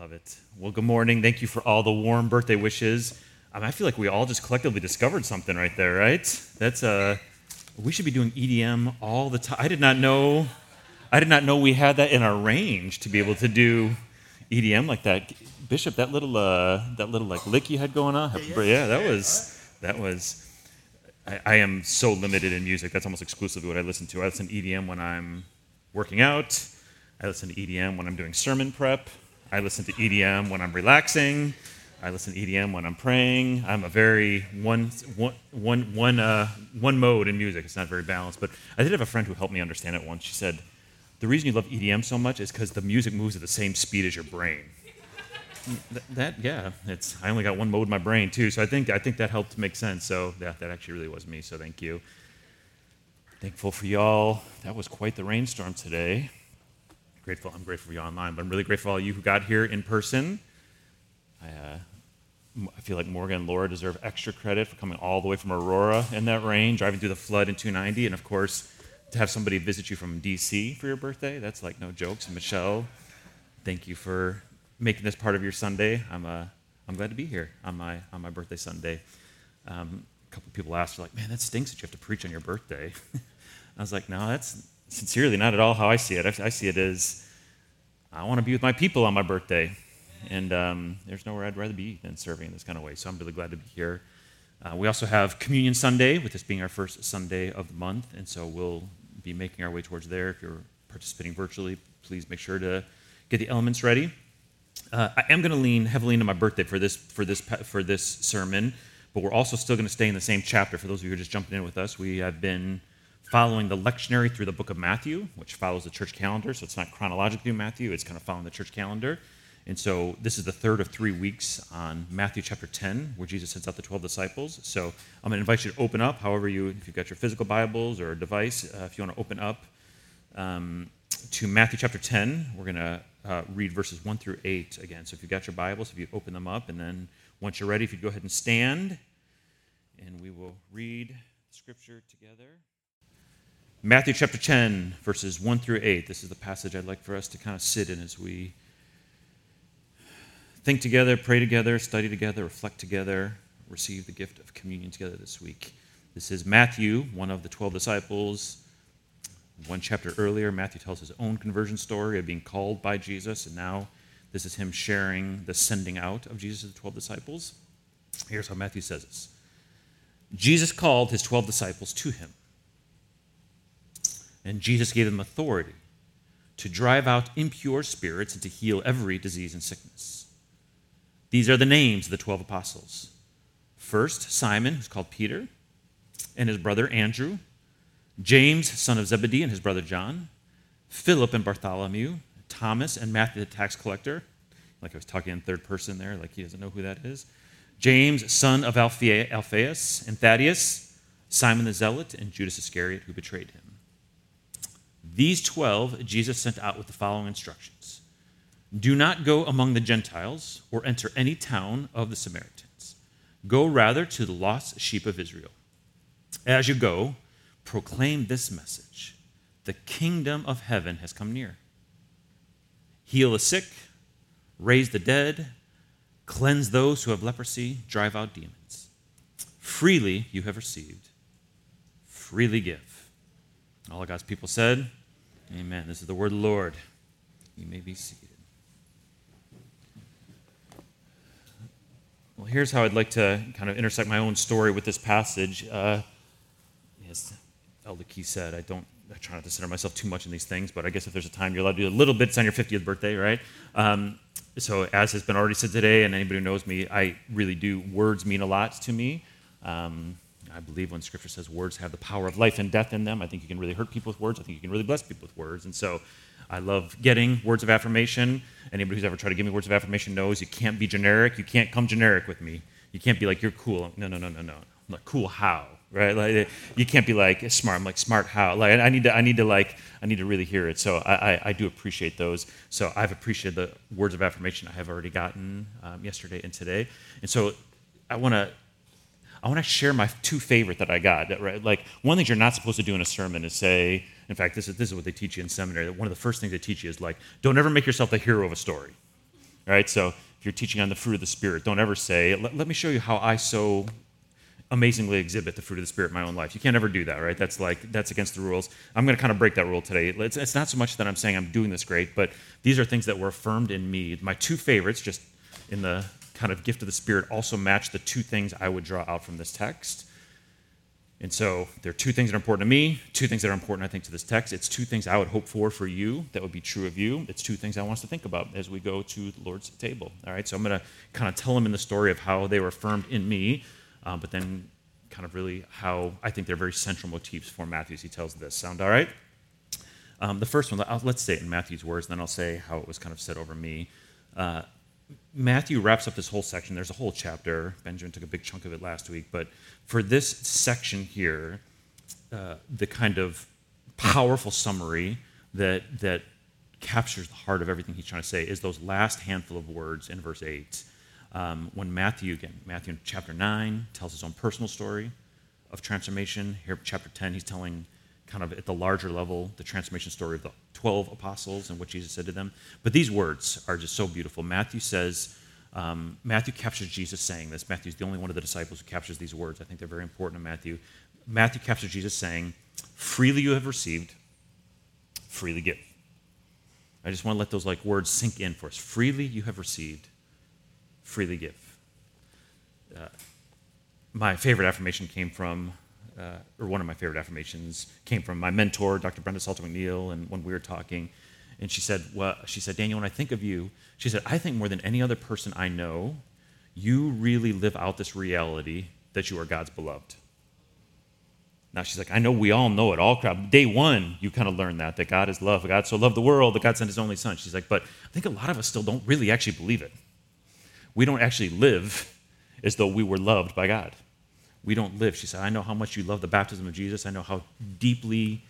love it. Well, good morning. Thank you for all the warm birthday wishes. Um, I feel like we all just collectively discovered something right there, right? That's uh, we should be doing EDM all the time. I did not know, I did not know we had that in our range to be able to do EDM like that. Bishop, that little, uh, that little like lick you had going on, yeah, yeah that was, that was. I, I am so limited in music. That's almost exclusively what I listen to. I listen to EDM when I'm working out. I listen to EDM when I'm doing sermon prep. I listen to EDM when I'm relaxing. I listen to EDM when I'm praying. I'm a very one, one, one, one, uh, one mode in music. It's not very balanced. But I did have a friend who helped me understand it once. She said, The reason you love EDM so much is because the music moves at the same speed as your brain. that, that, yeah, it's, I only got one mode in my brain too. So I think, I think that helped make sense. So yeah, that actually really was me. So thank you. Thankful for y'all. That was quite the rainstorm today grateful. I'm grateful for you online, but I'm really grateful for all you who got here in person. I, uh, I feel like Morgan and Laura deserve extra credit for coming all the way from Aurora in that rain, driving through the flood in 290, and of course, to have somebody visit you from DC for your birthday. That's like no jokes. And Michelle, thank you for making this part of your Sunday. I'm, uh, I'm glad to be here on my, on my birthday Sunday. Um, a couple people asked, like, man, that stinks that you have to preach on your birthday. I was like, no, that's sincerely not at all how I see it. I, I see it as I want to be with my people on my birthday. And um, there's nowhere I'd rather be than serving in this kind of way. So I'm really glad to be here. Uh, we also have Communion Sunday, with this being our first Sunday of the month. And so we'll be making our way towards there. If you're participating virtually, please make sure to get the elements ready. Uh, I am going to lean heavily into my birthday for this, for, this, for this sermon, but we're also still going to stay in the same chapter. For those of you who are just jumping in with us, we have been following the lectionary through the book of Matthew, which follows the church calendar. So it's not chronologically Matthew, it's kind of following the church calendar. And so this is the third of three weeks on Matthew chapter 10, where Jesus sends out the 12 disciples. So I'm going to invite you to open up, however you, if you've got your physical Bibles or a device, uh, if you want to open up um, to Matthew chapter 10, we're going to uh, read verses 1 through 8 again. So if you've got your Bibles, if you open them up, and then once you're ready, if you'd go ahead and stand, and we will read scripture together. Matthew chapter 10, verses 1 through 8. This is the passage I'd like for us to kind of sit in as we think together, pray together, study together, reflect together, receive the gift of communion together this week. This is Matthew, one of the 12 disciples. One chapter earlier, Matthew tells his own conversion story of being called by Jesus, and now this is him sharing the sending out of Jesus to the 12 disciples. Here's how Matthew says this Jesus called his 12 disciples to him and Jesus gave them authority to drive out impure spirits and to heal every disease and sickness. These are the names of the 12 apostles. First, Simon, who's called Peter, and his brother Andrew, James, son of Zebedee, and his brother John, Philip and Bartholomew, Thomas and Matthew, the tax collector. Like I was talking in third person there, like he doesn't know who that is. James, son of Alphaeus, and Thaddeus, Simon the Zealot, and Judas Iscariot, who betrayed him. These 12 Jesus sent out with the following instructions Do not go among the Gentiles or enter any town of the Samaritans. Go rather to the lost sheep of Israel. As you go, proclaim this message The kingdom of heaven has come near. Heal the sick, raise the dead, cleanse those who have leprosy, drive out demons. Freely you have received, freely give. All of God's people said, Amen. This is the word of the Lord. You may be seated. Well, here's how I'd like to kind of intersect my own story with this passage. Uh, as Elder Key said, I don't I try not to center myself too much in these things, but I guess if there's a time you're allowed to do a little bit, it's on your 50th birthday, right? Um, so, as has been already said today, and anybody who knows me, I really do, words mean a lot to me. Um, I believe when Scripture says words have the power of life and death in them, I think you can really hurt people with words. I think you can really bless people with words. And so I love getting words of affirmation. Anybody who's ever tried to give me words of affirmation knows you can't be generic. You can't come generic with me. You can't be like, you're cool. No, no, no, no, no. I'm like, cool how? Right? Like, you can't be like, smart. I'm like, smart how? Like, I need to, I need to like, I need to really hear it. So I, I, I do appreciate those. So I've appreciated the words of affirmation I have already gotten um, yesterday and today. And so I want to I want to share my two favorite that I got. Right? Like one thing you're not supposed to do in a sermon is say, in fact, this is, this is what they teach you in seminary. That one of the first things they teach you is like, don't ever make yourself the hero of a story. Right, so if you're teaching on the fruit of the Spirit, don't ever say, let, let me show you how I so amazingly exhibit the fruit of the Spirit in my own life. You can't ever do that, right? That's like, that's against the rules. I'm going to kind of break that rule today. It's, it's not so much that I'm saying I'm doing this great, but these are things that were affirmed in me. My two favorites, just in the kind of gift of the Spirit, also match the two things I would draw out from this text. And so there are two things that are important to me, two things that are important, I think, to this text. It's two things I would hope for for you that would be true of you. It's two things I want us to think about as we go to the Lord's table. All right, so I'm going to kind of tell them in the story of how they were affirmed in me, uh, but then kind of really how I think they're very central motifs for Matthew's. He tells this. Sound all right? Um, the first one, let's say it in Matthew's words, then I'll say how it was kind of said over me. Uh, Matthew wraps up this whole section. There's a whole chapter. Benjamin took a big chunk of it last week. But for this section here, uh, the kind of powerful summary that, that captures the heart of everything he's trying to say is those last handful of words in verse 8. Um, when Matthew, again, Matthew in chapter 9 tells his own personal story of transformation. Here, chapter 10, he's telling kind of at the larger level the transformation story of the 12 apostles and what Jesus said to them. But these words are just so beautiful. Matthew says, um, Matthew captures Jesus saying this. Matthew's the only one of the disciples who captures these words. I think they're very important to Matthew. Matthew captures Jesus saying, Freely you have received, freely give. I just want to let those like words sink in for us. Freely you have received, freely give. Uh, my favorite affirmation came from uh, or one of my favorite affirmations came from my mentor, Dr. Brenda Salter McNeil, and when we were talking, and she said, well, she said, Daniel, when I think of you, she said, I think more than any other person I know, you really live out this reality that you are God's beloved. Now she's like, I know we all know it. All crowd. Day one, you kind of learn that that God is love. God so loved the world that God sent His only Son. She's like, but I think a lot of us still don't really actually believe it. We don't actually live as though we were loved by God we don't live. She said, I know how much you love the baptism of Jesus. I know how deeply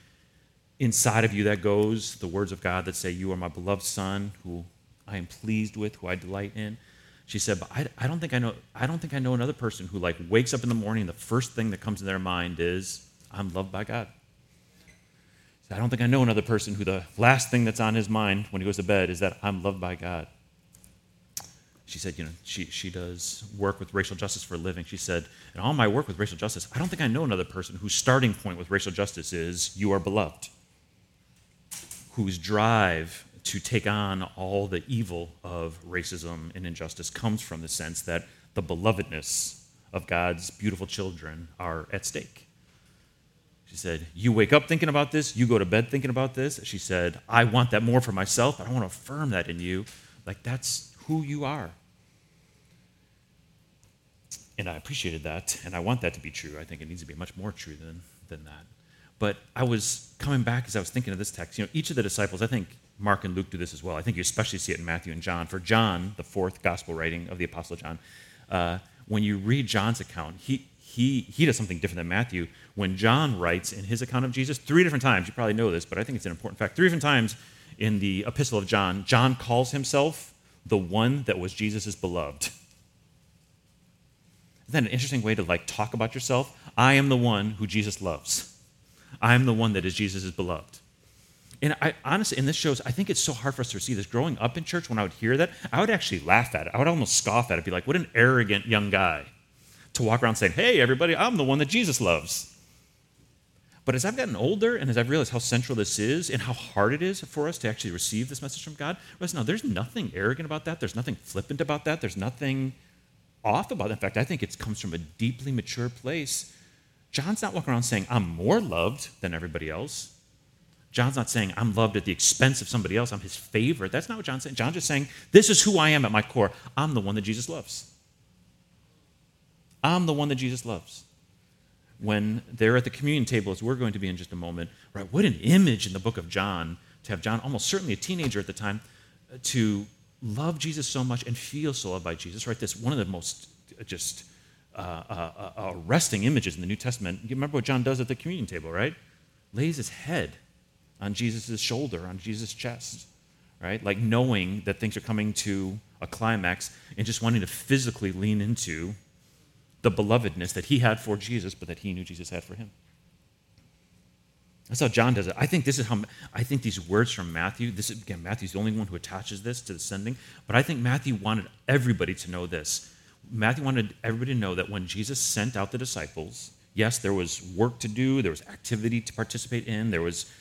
inside of you that goes, the words of God that say, You are my beloved Son, who I am pleased with, who I delight in. She said, but I, I, don't think I know I don't think I know another person who like wakes up in the morning, the first thing that comes to their mind is, I'm loved by God. I don't think I know another person who the last thing that's on his mind when he goes to bed is that I'm loved by God she said, you know, she, she does work with racial justice for a living. She said, in all my work with racial justice, I don't think I know another person whose starting point with racial justice is you are beloved, whose drive to take on all the evil of racism and injustice comes from the sense that the belovedness of God's beautiful children are at stake. She said, You wake up thinking about this, you go to bed thinking about this. She said, I want that more for myself, but I want to affirm that in you. Like, that's who you are. And I appreciated that, and I want that to be true. I think it needs to be much more true than, than that. But I was coming back as I was thinking of this text. You know, each of the disciples, I think Mark and Luke do this as well. I think you especially see it in Matthew and John. For John, the fourth gospel writing of the Apostle John, uh, when you read John's account, he, he, he does something different than Matthew. When John writes in his account of Jesus, three different times, you probably know this, but I think it's an important fact. Three different times in the epistle of John, John calls himself the one that was Jesus' beloved. Isn't that an interesting way to like talk about yourself? I am the one who Jesus loves. I am the one that is Jesus' beloved. And I honestly, and this shows, I think it's so hard for us to see this. Growing up in church, when I would hear that, I would actually laugh at it. I would almost scoff at it, be like, what an arrogant young guy to walk around saying, hey, everybody, I'm the one that Jesus loves. But as I've gotten older and as I've realized how central this is and how hard it is for us to actually receive this message from God, realize no, there's nothing arrogant about that. There's nothing flippant about that. There's nothing off about it. In fact, I think it comes from a deeply mature place. John's not walking around saying, I'm more loved than everybody else. John's not saying, I'm loved at the expense of somebody else. I'm his favorite. That's not what John's saying. John's just saying, This is who I am at my core. I'm the one that Jesus loves. I'm the one that Jesus loves. When they're at the communion table, as we're going to be in just a moment, right? What an image in the book of John to have John, almost certainly a teenager at the time, to love Jesus so much and feel so loved by Jesus, right? This one of the most uh, just uh, uh, uh, arresting images in the New Testament. You remember what John does at the communion table, right? Lays his head on Jesus' shoulder, on Jesus' chest, right? Like knowing that things are coming to a climax and just wanting to physically lean into the belovedness that he had for Jesus, but that he knew Jesus had for him. That's how John does it. I think this is how I think these words from Matthew. This is, again, Matthew's the only one who attaches this to the sending. But I think Matthew wanted everybody to know this. Matthew wanted everybody to know that when Jesus sent out the disciples, yes, there was work to do, there was activity to participate in, there was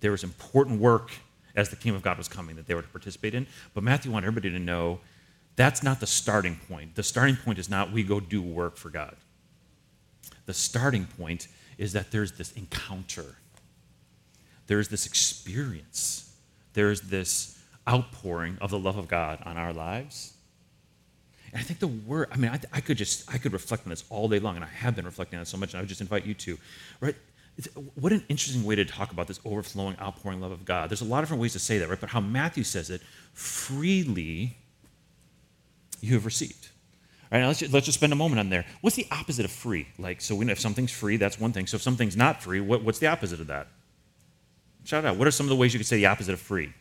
there was important work as the kingdom of God was coming that they were to participate in. But Matthew wanted everybody to know that's not the starting point. The starting point is not we go do work for God. The starting point is that there's this encounter, there's this experience, there's this outpouring of the love of God on our lives. And I think the word, I mean, I, I could just, I could reflect on this all day long, and I have been reflecting on it so much, and I would just invite you to, right? What an interesting way to talk about this overflowing, outpouring love of God. There's a lot of different ways to say that, right? But how Matthew says it, freely you have received. All right, now let's just, let's just spend a moment on there. What's the opposite of free? Like, so we know if something's free, that's one thing. So if something's not free, what, what's the opposite of that? Shout out. What are some of the ways you could say the opposite of free?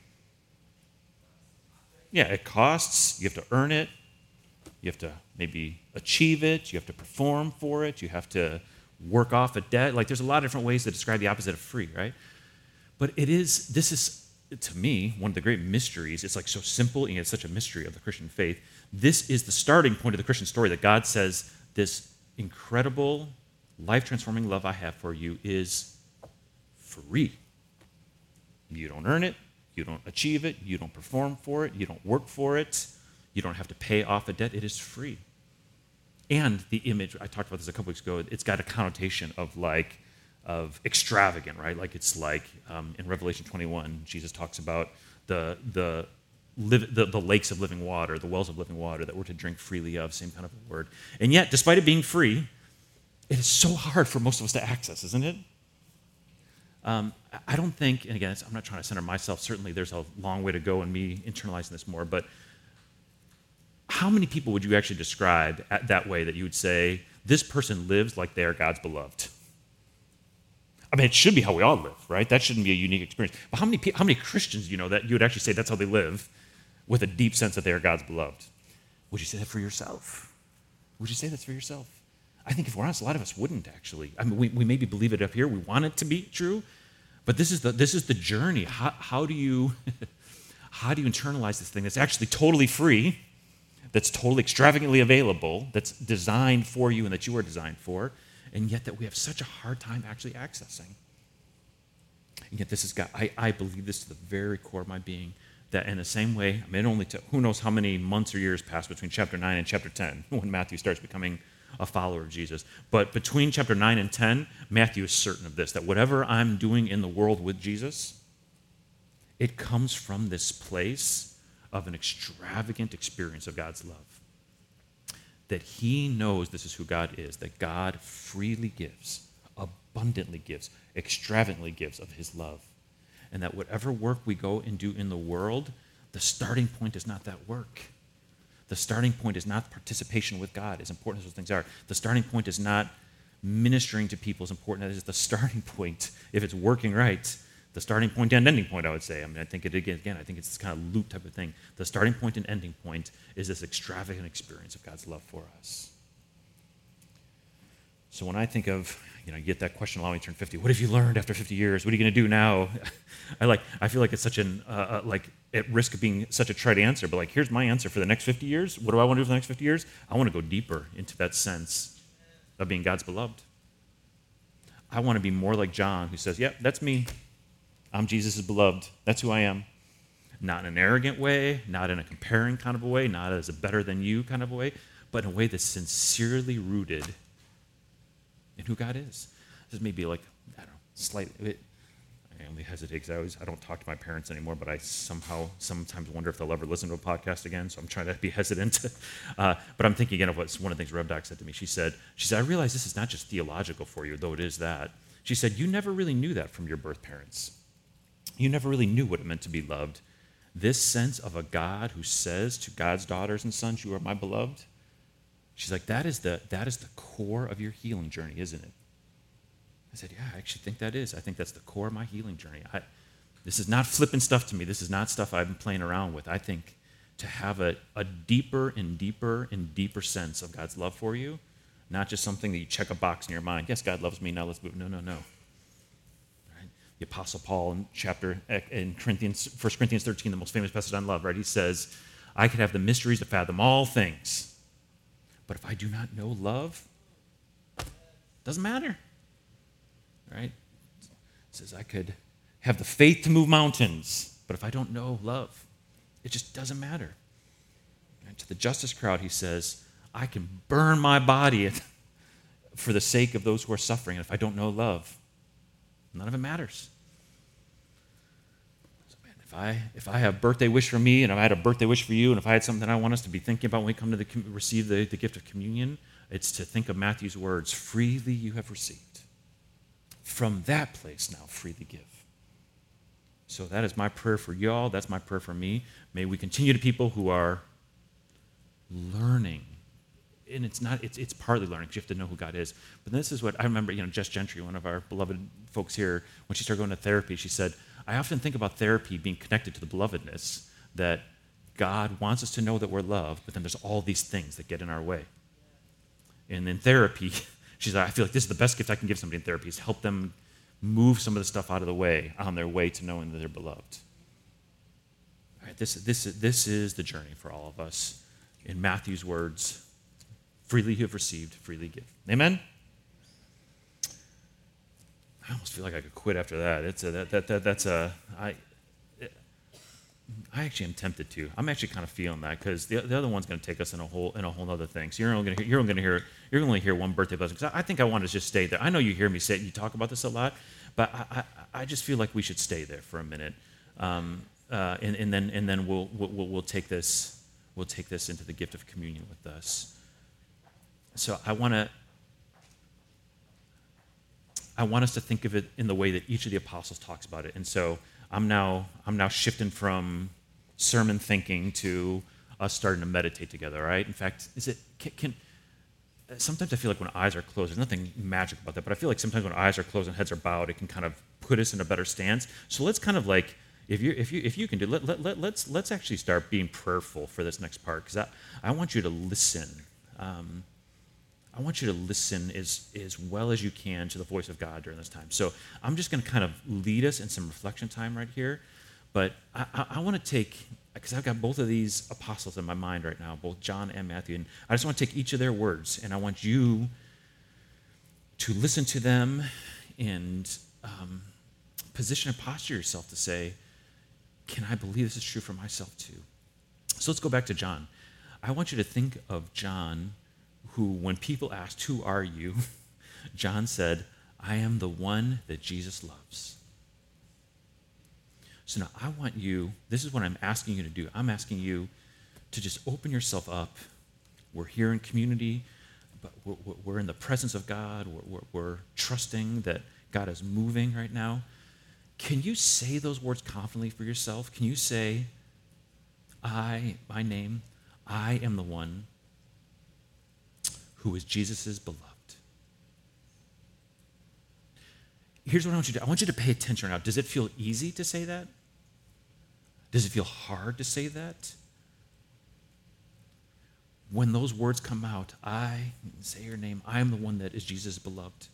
Yeah, it costs. You have to earn it. You have to maybe achieve it. You have to perform for it. You have to work off a debt. Like, there's a lot of different ways to describe the opposite of free, right? But it is, this is, to me, one of the great mysteries. It's like so simple and it's such a mystery of the Christian faith this is the starting point of the Christian story that God says, This incredible, life transforming love I have for you is free. You don't earn it, you don't achieve it, you don't perform for it, you don't work for it, you don't have to pay off a debt. It is free. And the image, I talked about this a couple weeks ago, it's got a connotation of like, of extravagant, right? Like it's like um, in Revelation 21, Jesus talks about the, the the, the lakes of living water, the wells of living water that we're to drink freely of, same kind of word. And yet, despite it being free, it is so hard for most of us to access, isn't it? Um, I don't think, and again, I'm not trying to center myself. Certainly, there's a long way to go in me internalizing this more. But how many people would you actually describe that way that you would say this person lives like they are God's beloved? I mean, it should be how we all live, right? That shouldn't be a unique experience. But how many how many Christians do you know that you would actually say that's how they live? with a deep sense that they are God's beloved. Would you say that for yourself? Would you say that's for yourself? I think if we're honest, a lot of us wouldn't actually. I mean, we, we maybe believe it up here. We want it to be true, but this is the this is the journey. How, how do you how do you internalize this thing that's actually totally free, that's totally extravagantly available, that's designed for you and that you are designed for, and yet that we have such a hard time actually accessing. And yet, this is God. I, I believe this to the very core of my being that in the same way, I mean, only to, who knows how many months or years passed between chapter 9 and chapter 10 when Matthew starts becoming a follower of Jesus. But between chapter 9 and 10, Matthew is certain of this that whatever I'm doing in the world with Jesus, it comes from this place of an extravagant experience of God's love. That he knows this is who God is, that God freely gives, abundantly gives, extravagantly gives of his love and that whatever work we go and do in the world, the starting point is not that work. The starting point is not participation with God, as important as those things are. The starting point is not ministering to people, as important as the starting point, if it's working right. The starting point and ending point, I would say. I mean, I think it again, I think it's this kind of loop type of thing. The starting point and ending point is this extravagant experience of God's love for us. So when I think of you know, you get that question a lot when you turn 50. What have you learned after 50 years? What are you going to do now? I like, I feel like it's such an, uh, uh, like, at risk of being such a trite answer, but like, here's my answer for the next 50 years. What do I want to do for the next 50 years? I want to go deeper into that sense of being God's beloved. I want to be more like John, who says, Yep, yeah, that's me. I'm Jesus' beloved. That's who I am. Not in an arrogant way, not in a comparing kind of a way, not as a better than you kind of a way, but in a way that's sincerely rooted in who God is. This may be like, I don't know, slightly. I only hesitate because I always I don't talk to my parents anymore, but I somehow sometimes wonder if they'll ever listen to a podcast again. So I'm trying to be hesitant. uh, but I'm thinking again of what one of the things Rev Doc said to me. She said, she said, I realize this is not just theological for you, though it is that. She said, you never really knew that from your birth parents. You never really knew what it meant to be loved. This sense of a God who says to God's daughters and sons, "You are my beloved." She's like, that is the, that is the core of your healing journey, isn't it? I said, yeah, I actually think that is. I think that's the core of my healing journey. I, this is not flipping stuff to me. This is not stuff I've been playing around with. I think to have a, a deeper and deeper and deeper sense of God's love for you, not just something that you check a box in your mind. Yes, God loves me. Now let's move. No, no, no. The Apostle Paul in chapter eh, in Corinthians, 1 Corinthians 13, the most famous passage on love, right? He says, I could have the mysteries to fathom all things. But if I do not know love, doesn't matter. Right? It says I could have the faith to move mountains, but if I don't know love, it just doesn't matter. And to the justice crowd, he says, I can burn my body for the sake of those who are suffering. And if I don't know love, none of it matters. So, man, if I if I have birthday wish for me, and if I had a birthday wish for you, and if I had something I want us to be thinking about when we come to the, receive the, the gift of communion, it's to think of Matthew's words: "Freely you have received." From that place now, freely give. So that is my prayer for y'all. That's my prayer for me. May we continue to people who are learning and it's not it's, it's partly learning because you have to know who god is but this is what i remember you know jess gentry one of our beloved folks here when she started going to therapy she said i often think about therapy being connected to the belovedness that god wants us to know that we're loved but then there's all these things that get in our way and in therapy she's like i feel like this is the best gift i can give somebody in therapy is help them move some of the stuff out of the way on their way to knowing that they're beloved all right this, this, this is the journey for all of us in matthew's words Freely you have received, freely give. Amen? I almost feel like I could quit after that. It's a, that, that, that, that's a, I, I actually am tempted to. I'm actually kind of feeling that because the, the other one's going to take us in a whole in a whole other thing. So you're only going to hear, you're only going to hear you're only hear one birthday blessing because I, I, think I want to just stay there. I know you hear me say you talk about this a lot, but I, I, I just feel like we should stay there for a minute, um, uh, and, and then and then we'll, we'll we'll take this we'll take this into the gift of communion with us. So I want to I want us to think of it in the way that each of the apostles talks about it. And so I'm now I'm now shifting from sermon thinking to us starting to meditate together, right? In fact, is it can, can sometimes I feel like when eyes are closed, there's nothing magic about that, but I feel like sometimes when eyes are closed and heads are bowed, it can kind of put us in a better stance. So let's kind of like if you if you if you can do let, let, let, let's let's actually start being prayerful for this next part because I, I want you to listen. Um, I want you to listen as, as well as you can to the voice of God during this time. So I'm just going to kind of lead us in some reflection time right here. But I, I, I want to take, because I've got both of these apostles in my mind right now, both John and Matthew, and I just want to take each of their words and I want you to listen to them and um, position and posture yourself to say, can I believe this is true for myself too? So let's go back to John. I want you to think of John who, when people asked, Who are you? John said, I am the one that Jesus loves. So now I want you, this is what I'm asking you to do. I'm asking you to just open yourself up. We're here in community, but we're, in the presence of God. We're, we're trusting that God is moving right now. Can you say those words confidently for yourself? Can you say, I, my name, I am the one who is Jesus' beloved. Here's what I want you to do I want you to pay attention now. Does it feel easy to say that? Does it feel hard to say that? When those words come out, I say your name, I am the one that is Jesus' beloved.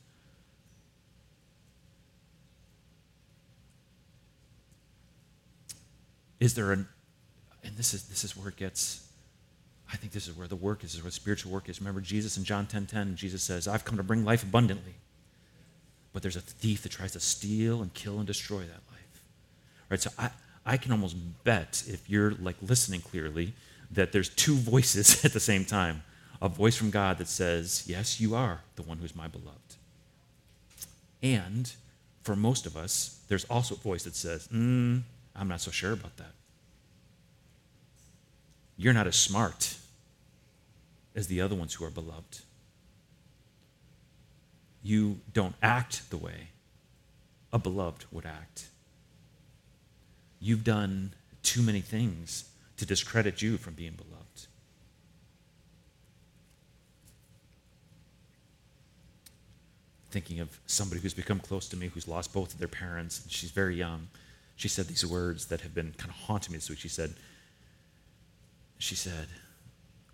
Is there an, and this is, this is where it gets I think this is where the work is, is where spiritual work is. Remember Jesus in John 10:10, 10, 10, Jesus says, I've come to bring life abundantly. But there's a thief that tries to steal and kill and destroy that life. Right? So I, I can almost bet, if you're like listening clearly, that there's two voices at the same time. A voice from God that says, Yes, you are the one who's my beloved. And for most of us, there's also a voice that says, mm, I'm not so sure about that. You're not as smart as the other ones who are beloved. You don't act the way a beloved would act. You've done too many things to discredit you from being beloved. Thinking of somebody who's become close to me who's lost both of their parents, and she's very young. She said these words that have been kind of haunting me this week. She said, she said,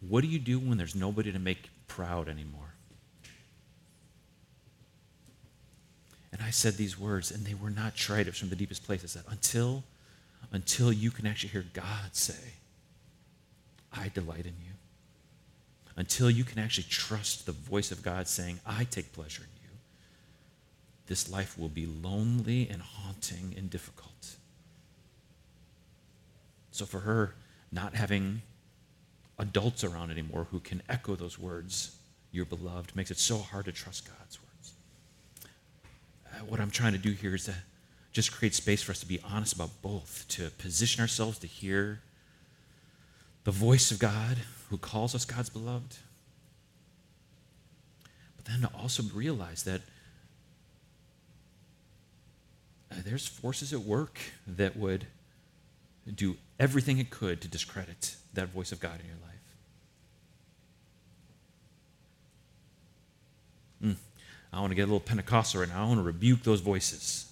what do you do when there's nobody to make proud anymore? And I said these words, and they were not trite. It was from the deepest place. I said, until, until you can actually hear God say, I delight in you. Until you can actually trust the voice of God saying, I take pleasure in you, this life will be lonely and haunting and difficult. So for her, not having adults around anymore who can echo those words, your beloved, makes it so hard to trust God's words. Uh, what I'm trying to do here is to just create space for us to be honest about both, to position ourselves to hear the voice of God who calls us God's beloved, but then to also realize that uh, there's forces at work that would do everything it could to discredit that voice of God in your life. Mm. I want to get a little Pentecostal right now. I want to rebuke those voices.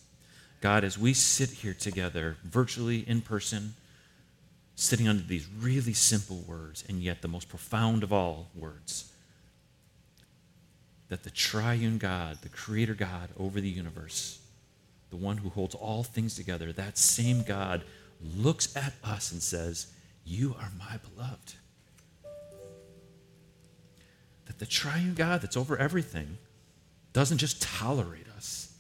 God, as we sit here together, virtually in person, sitting under these really simple words, and yet the most profound of all words, that the triune God, the creator God over the universe, the one who holds all things together, that same God looks at us and says, You are my beloved. That the triune God that's over everything doesn't just tolerate us,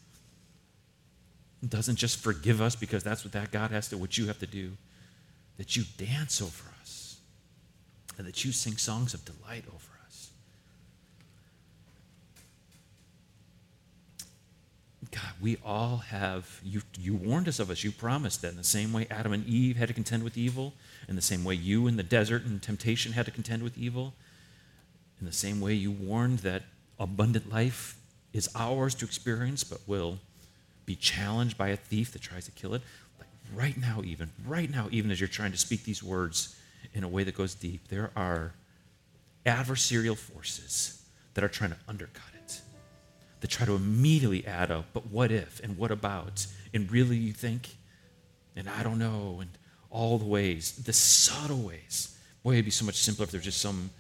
doesn't just forgive us because that's what that God has to, what you have to do, that you dance over us, and that you sing songs of delight over us. God, we all have, you, you warned us of us. You promised that in the same way Adam and Eve had to contend with evil, in the same way you in the desert and temptation had to contend with evil, in the same way you warned that abundant life is ours to experience, but will be challenged by a thief that tries to kill it. Like right now, even, right now, even as you're trying to speak these words in a way that goes deep, there are adversarial forces that are trying to undercut that try to immediately add up, but what if and what about? And really, you think? And I don't know, and all the ways, the subtle ways. Boy, it'd be so much simpler if there's just some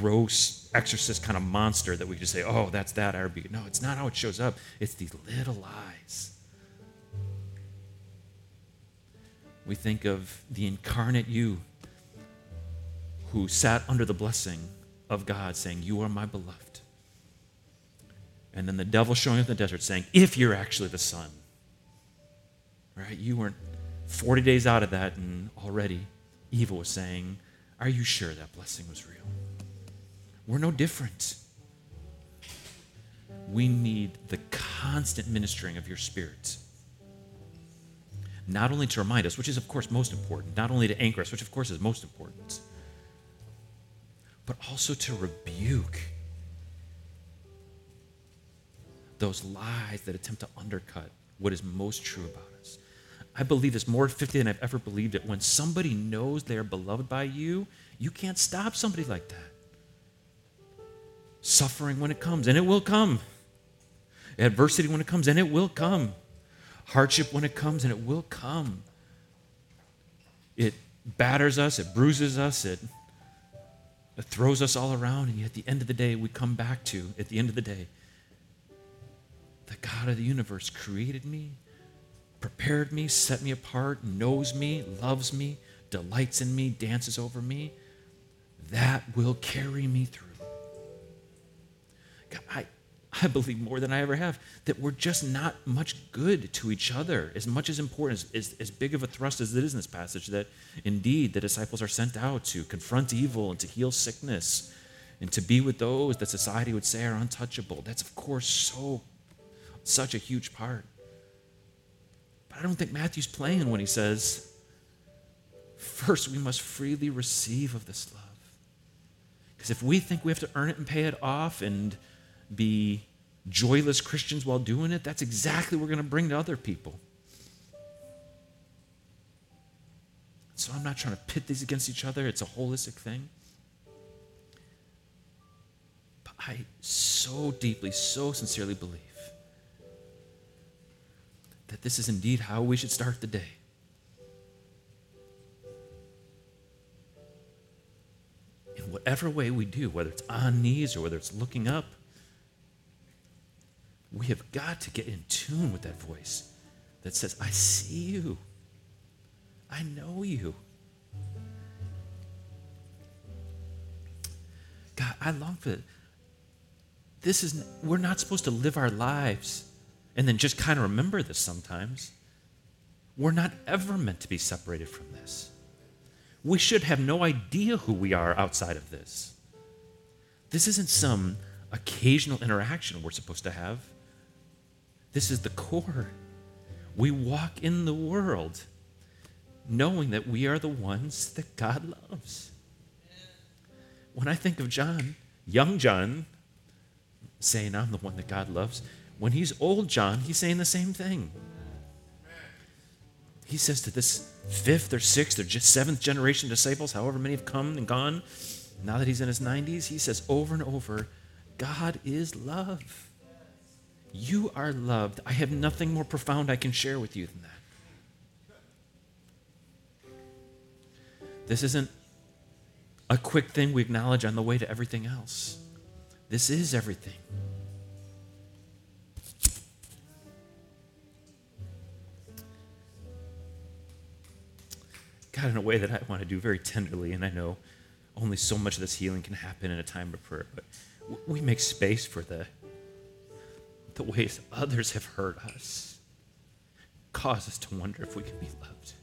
gross exorcist kind of monster that we could just say, oh, that's that RB. No, it's not how it shows up. It's these little lies. We think of the incarnate you who sat under the blessing of God saying, You are my beloved. And then the devil showing up in the desert saying, If you're actually the son. Right? You weren't 40 days out of that, and already evil was saying, Are you sure that blessing was real? We're no different. We need the constant ministering of your spirit. Not only to remind us, which is, of course, most important, not only to anchor us, which, of course, is most important, but also to rebuke those lies that attempt to undercut what is most true about us. I believe this more 50 than I've ever believed it. When somebody knows they are beloved by you, you can't stop somebody like that suffering when it comes, and it will come. Adversity when it comes, and it will come. Hardship when it comes, and it will come. It batters us, it bruises us, it, it throws us all around, and yet at the end of the day, we come back to, at the end of the day, the God of the universe created me, prepared me, set me apart, knows me, loves me, delights in me, dances over me. That will carry me through. I, I believe more than I ever have that we're just not much good to each other. As much as important, as, as, as, big of a thrust as it is in this passage, that indeed the disciples are sent out to confront evil and to heal sickness and to be with those that society would say are untouchable. That's, of course, so such a huge part. But I don't think Matthew's playing when he says, first we must freely receive of this love. Because if we think we have to earn it and pay it off and be joyless Christians while doing it, that's exactly what we're going to bring to other people. So I'm not trying to pit these against each other, it's a holistic thing. But I so deeply, so sincerely believe that this is indeed how we should start the day. In whatever way we do, whether it's on knees or whether it's looking up, we have got to get in tune with that voice that says, I see you. I know you. God, I long for this is we're not supposed to live our lives and then just kind of remember this sometimes. We're not ever meant to be separated from this. We should have no idea who we are outside of this. This isn't some occasional interaction we're supposed to have. This is the core. We walk in the world knowing that we are the ones that God loves. When I think of John, young John, saying, I'm the one that God loves, when he's old John, he's saying the same thing. He says to this fifth or sixth or just seventh generation disciples, however many have come and gone, now that he's in his 90s, he says over and over, God is love. You are loved. I have nothing more profound I can share with you than that. This isn't a quick thing we acknowledge on the way to everything else. This is everything. God, in a way that I want to do very tenderly, and I know only so much of this healing can happen in a time of prayer, but we make space for the, the ways others have hurt us, cause us to wonder if we can be loved.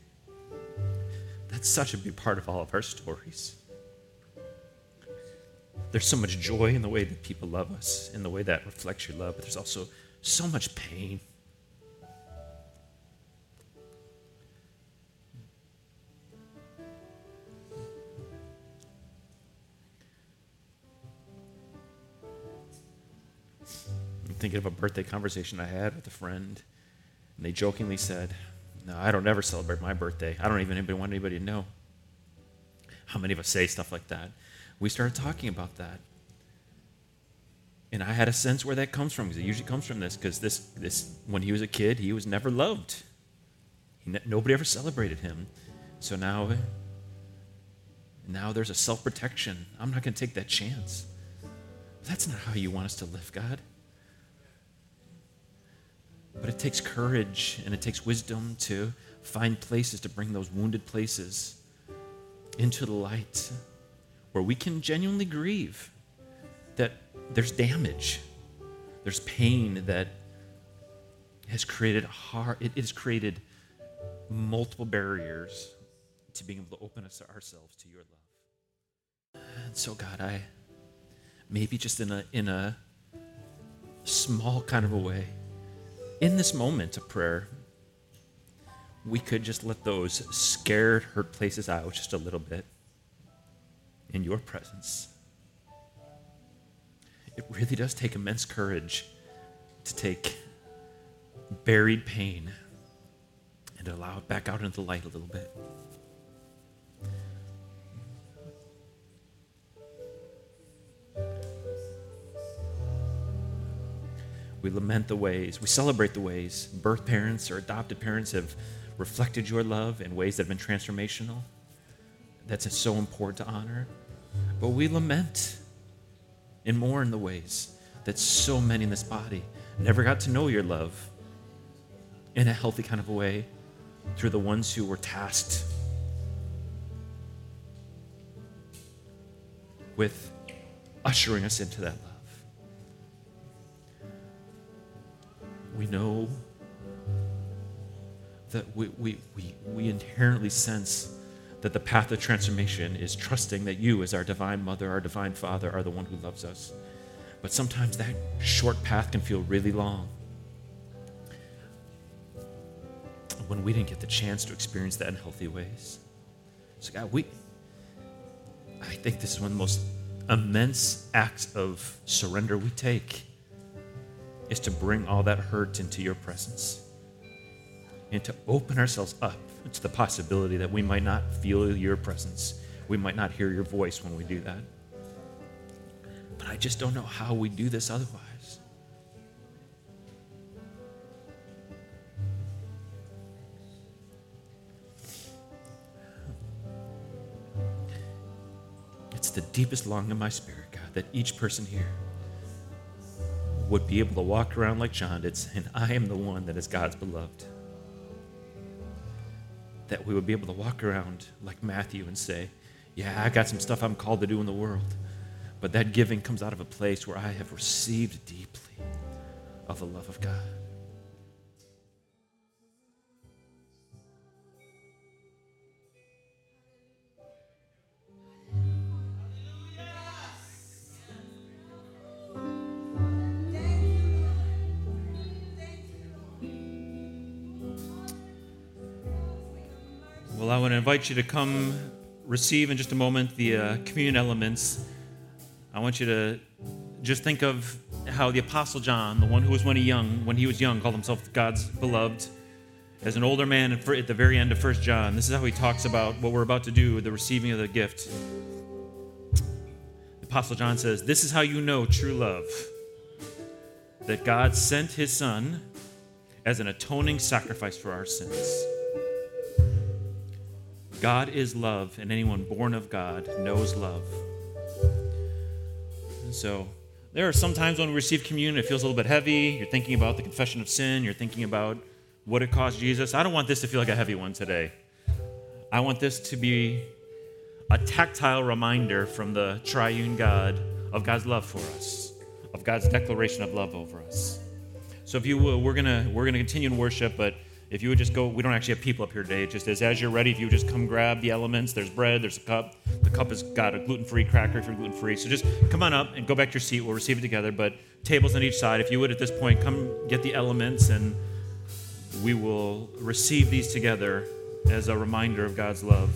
That's such a big part of all of our stories. There's so much joy in the way that people love us, in the way that reflects your love, but there's also so much pain. Thinking of a birthday conversation I had with a friend, and they jokingly said, No, I don't ever celebrate my birthday. I don't even want anybody to know. How many of us say stuff like that? we started talking about that. And I had a sense where that comes from because it usually comes from this because this, this, when he was a kid, he was never loved. Ne- nobody ever celebrated him. So now, now there's a self protection. I'm not going to take that chance. That's not how you want us to live, God. But it takes courage and it takes wisdom to find places to bring those wounded places into the light where we can genuinely grieve that there's damage, there's pain that has created hard, it has created multiple barriers to being able to open us ourselves to your love. And so, God, I maybe just in a in a small kind of a way, in this moment of prayer, we could just let those scared, hurt places out just a little bit in your presence. It really does take immense courage to take buried pain and allow it back out into the light a little bit. We lament the ways, we celebrate the ways birth parents or adopted parents have reflected your love in ways that have been transformational. That's so important to honor. But we lament and mourn the ways that so many in this body never got to know your love in a healthy kind of a way through the ones who were tasked with ushering us into that love. We know that we, we, we, we inherently sense that the path of transformation is trusting that you, as our divine mother, our divine father, are the one who loves us. But sometimes that short path can feel really long. When we didn't get the chance to experience that in healthy ways. So, God, we, I think this is one of the most immense acts of surrender we take is to bring all that hurt into your presence and to open ourselves up to the possibility that we might not feel your presence. We might not hear your voice when we do that. But I just don't know how we do this otherwise. It's the deepest longing in my spirit, God, that each person here would be able to walk around like John did, saying, I am the one that is God's beloved. That we would be able to walk around like Matthew and say, Yeah, I got some stuff I'm called to do in the world. But that giving comes out of a place where I have received deeply of the love of God. I want to invite you to come receive in just a moment the uh, communion elements. I want you to just think of how the Apostle John, the one who was when he young, when he was young, called himself God's beloved. As an older man at the very end of First John, this is how he talks about what we're about to do, with the receiving of the gift. The Apostle John says, This is how you know true love that God sent his Son as an atoning sacrifice for our sins. God is love, and anyone born of God knows love. And so, there are some times when we receive communion, it feels a little bit heavy. You're thinking about the confession of sin, you're thinking about what it cost Jesus. I don't want this to feel like a heavy one today. I want this to be a tactile reminder from the triune God of God's love for us, of God's declaration of love over us. So if you will, we're gonna we're gonna continue in worship, but if you would just go, we don't actually have people up here today. It just as as you're ready, if you would just come grab the elements. There's bread, there's a cup. The cup has got a gluten-free cracker if you're gluten-free. So just come on up and go back to your seat. We'll receive it together. But tables on each side. If you would at this point, come get the elements and we will receive these together as a reminder of God's love.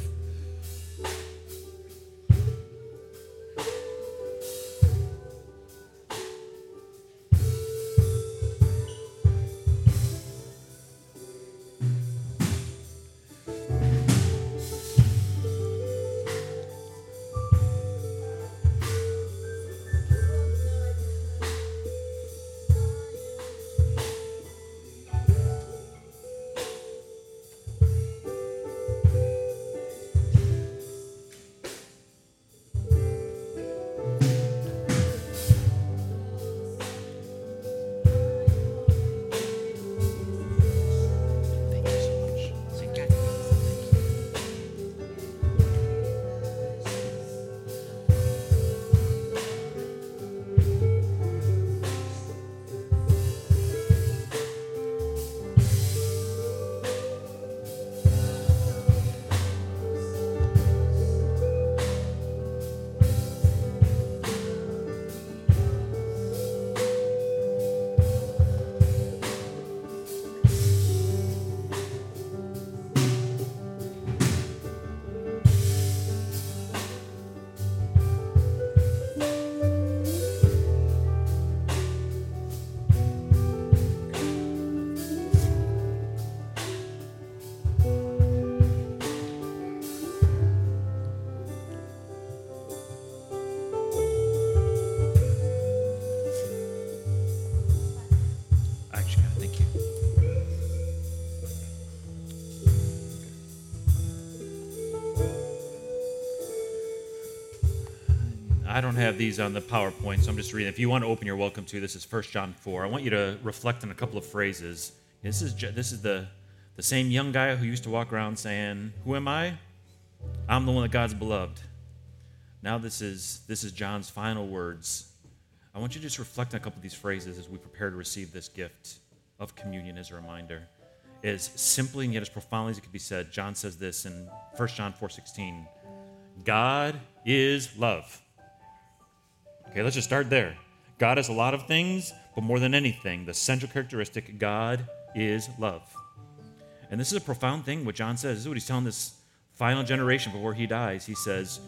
I don't have these on the PowerPoint, so I'm just reading. If you want to open, you're welcome to. This is 1 John 4. I want you to reflect on a couple of phrases. This is, this is the, the same young guy who used to walk around saying, Who am I? I'm the one that God's beloved. Now this is, this is John's final words. I want you to just reflect on a couple of these phrases as we prepare to receive this gift of communion as a reminder. As simply and yet as profoundly as it could be said, John says this in 1 John 4:16. God is love. Okay, let's just start there. God is a lot of things, but more than anything, the central characteristic, God is love. And this is a profound thing, what John says. This is what he's telling this final generation before he dies. He says,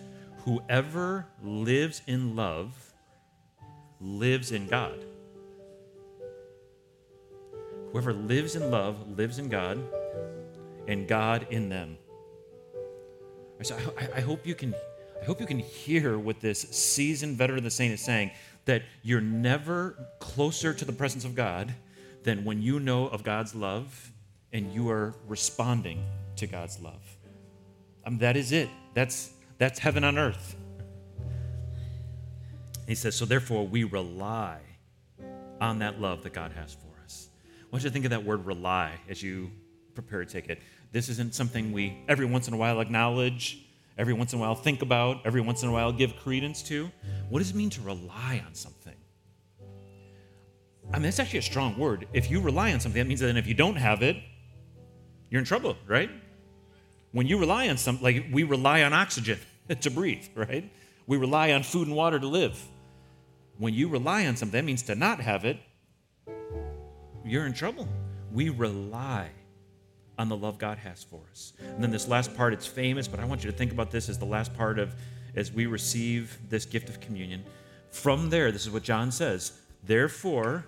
Whoever lives in love lives in God. Whoever lives in love lives in God, and God in them. So I, I hope you can I hope you can hear what this seasoned veteran of the saint is saying that you're never closer to the presence of God than when you know of God's love and you are responding to God's love. Um, that is it. That's, that's heaven on earth. He says, so therefore we rely on that love that God has for us. I want you to think of that word rely as you prepare to take it. This isn't something we every once in a while acknowledge, every once in a while think about, every once in a while give credence to. What does it mean to rely on something? I mean, that's actually a strong word. If you rely on something, that means that if you don't have it, you're in trouble, right? When you rely on something, like we rely on oxygen to breathe, right? We rely on food and water to live. When you rely on something, that means to not have it, you're in trouble. We rely on the love God has for us. And then this last part, it's famous, but I want you to think about this as the last part of as we receive this gift of communion. From there, this is what John says Therefore,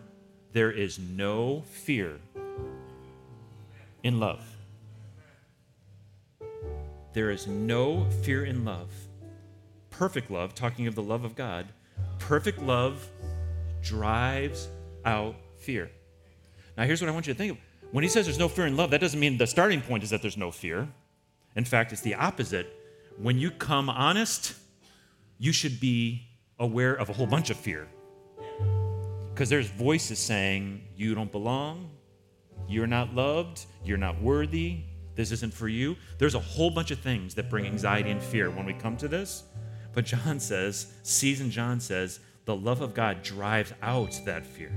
there is no fear in love. There is no fear in love. Perfect love, talking of the love of God, perfect love drives out fear. Now, here's what I want you to think of. When he says there's no fear in love, that doesn't mean the starting point is that there's no fear. In fact, it's the opposite. When you come honest, you should be aware of a whole bunch of fear. Because there's voices saying, you don't belong, you're not loved, you're not worthy, this isn't for you. There's a whole bunch of things that bring anxiety and fear when we come to this. But John says, season John says, the love of God drives out that fear.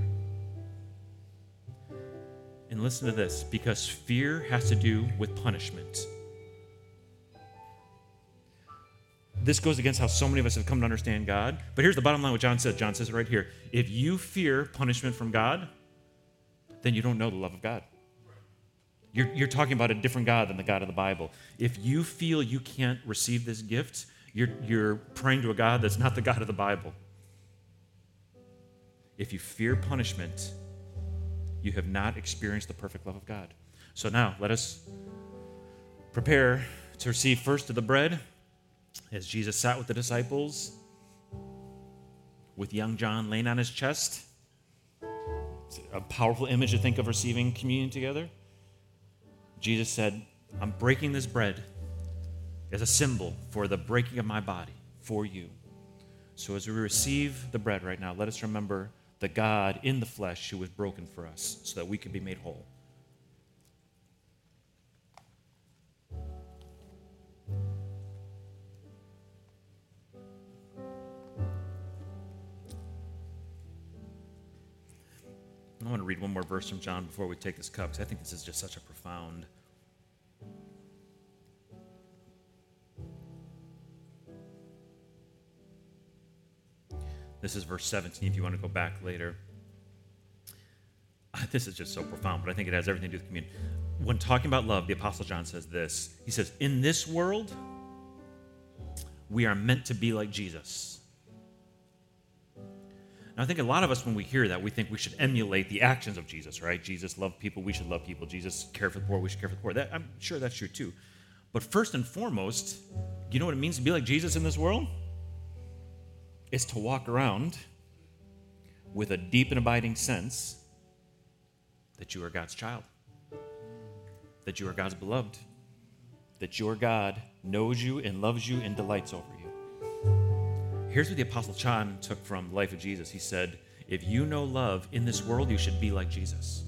And listen to this because fear has to do with punishment. This goes against how so many of us have come to understand God. But here's the bottom line what John says. John says right here if you fear punishment from God, then you don't know the love of God. You're, you're talking about a different God than the God of the Bible. If you feel you can't receive this gift, you're, you're praying to a God that's not the God of the Bible. If you fear punishment, you have not experienced the perfect love of God. So now let us prepare to receive first of the bread as Jesus sat with the disciples with young John laying on his chest. It's a powerful image to think of receiving communion together. Jesus said, I'm breaking this bread as a symbol for the breaking of my body for you. So as we receive the bread right now, let us remember the God in the flesh who was broken for us so that we could be made whole. I want to read one more verse from John before we take this cup because I think this is just such a profound. This is verse 17 if you want to go back later. Ah, this is just so profound, but I think it has everything to do with communion. When talking about love, the Apostle John says this He says, In this world, we are meant to be like Jesus. Now, I think a lot of us, when we hear that, we think we should emulate the actions of Jesus, right? Jesus loved people, we should love people. Jesus cared for the poor, we should care for the poor. That, I'm sure that's true too. But first and foremost, you know what it means to be like Jesus in this world? It's to walk around with a deep and abiding sense that you are God's child, that you are God's beloved, that your God knows you and loves you and delights over you. Here's what the Apostle John took from the life of Jesus. He said, If you know love in this world, you should be like Jesus.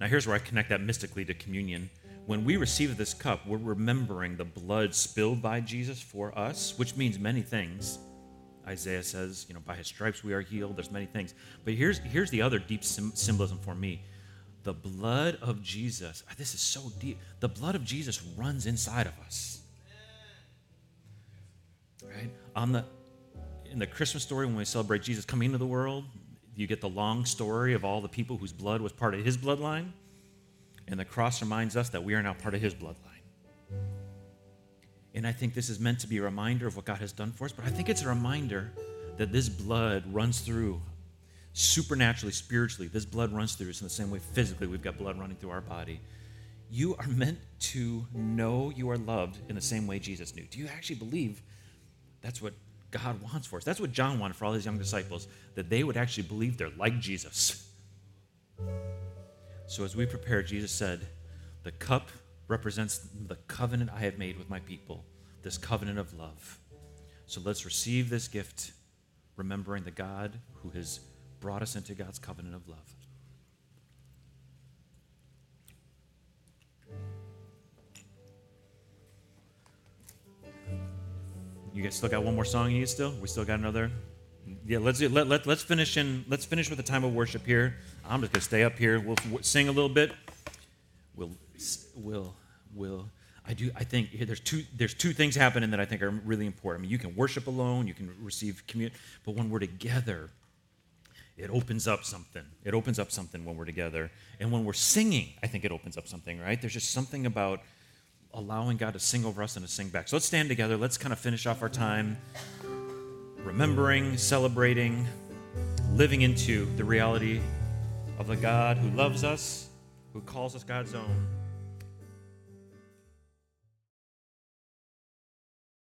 Now, here's where I connect that mystically to communion. When we receive this cup, we're remembering the blood spilled by Jesus for us, which means many things. Isaiah says, you know, by his stripes we are healed. There's many things. But here's, here's the other deep sim- symbolism for me the blood of Jesus. Ah, this is so deep. The blood of Jesus runs inside of us right? On the in the Christmas story when we celebrate Jesus coming into the world, you get the long story of all the people whose blood was part of his bloodline. And the cross reminds us that we are now part of his bloodline. And I think this is meant to be a reminder of what God has done for us, but I think it's a reminder that this blood runs through supernaturally, spiritually. This blood runs through us in the same way physically we've got blood running through our body. You are meant to know you are loved in the same way Jesus knew. Do you actually believe that's what God wants for us. That's what John wanted for all his young disciples, that they would actually believe they're like Jesus. So as we prepare, Jesus said, The cup represents the covenant I have made with my people, this covenant of love. So let's receive this gift, remembering the God who has brought us into God's covenant of love. You guys still got one more song you still? We still got another? Yeah, let's let, let, let's finish in let's finish with the time of worship here. I'm just gonna stay up here. We'll sing a little bit. We'll we'll we'll I do I think here there's two there's two things happening that I think are really important. I mean, you can worship alone, you can receive communion, but when we're together, it opens up something. It opens up something when we're together. And when we're singing, I think it opens up something, right? There's just something about allowing God to sing over us and to sing back. So let's stand together. Let's kind of finish off our time remembering, celebrating, living into the reality of the God who loves us, who calls us God's own.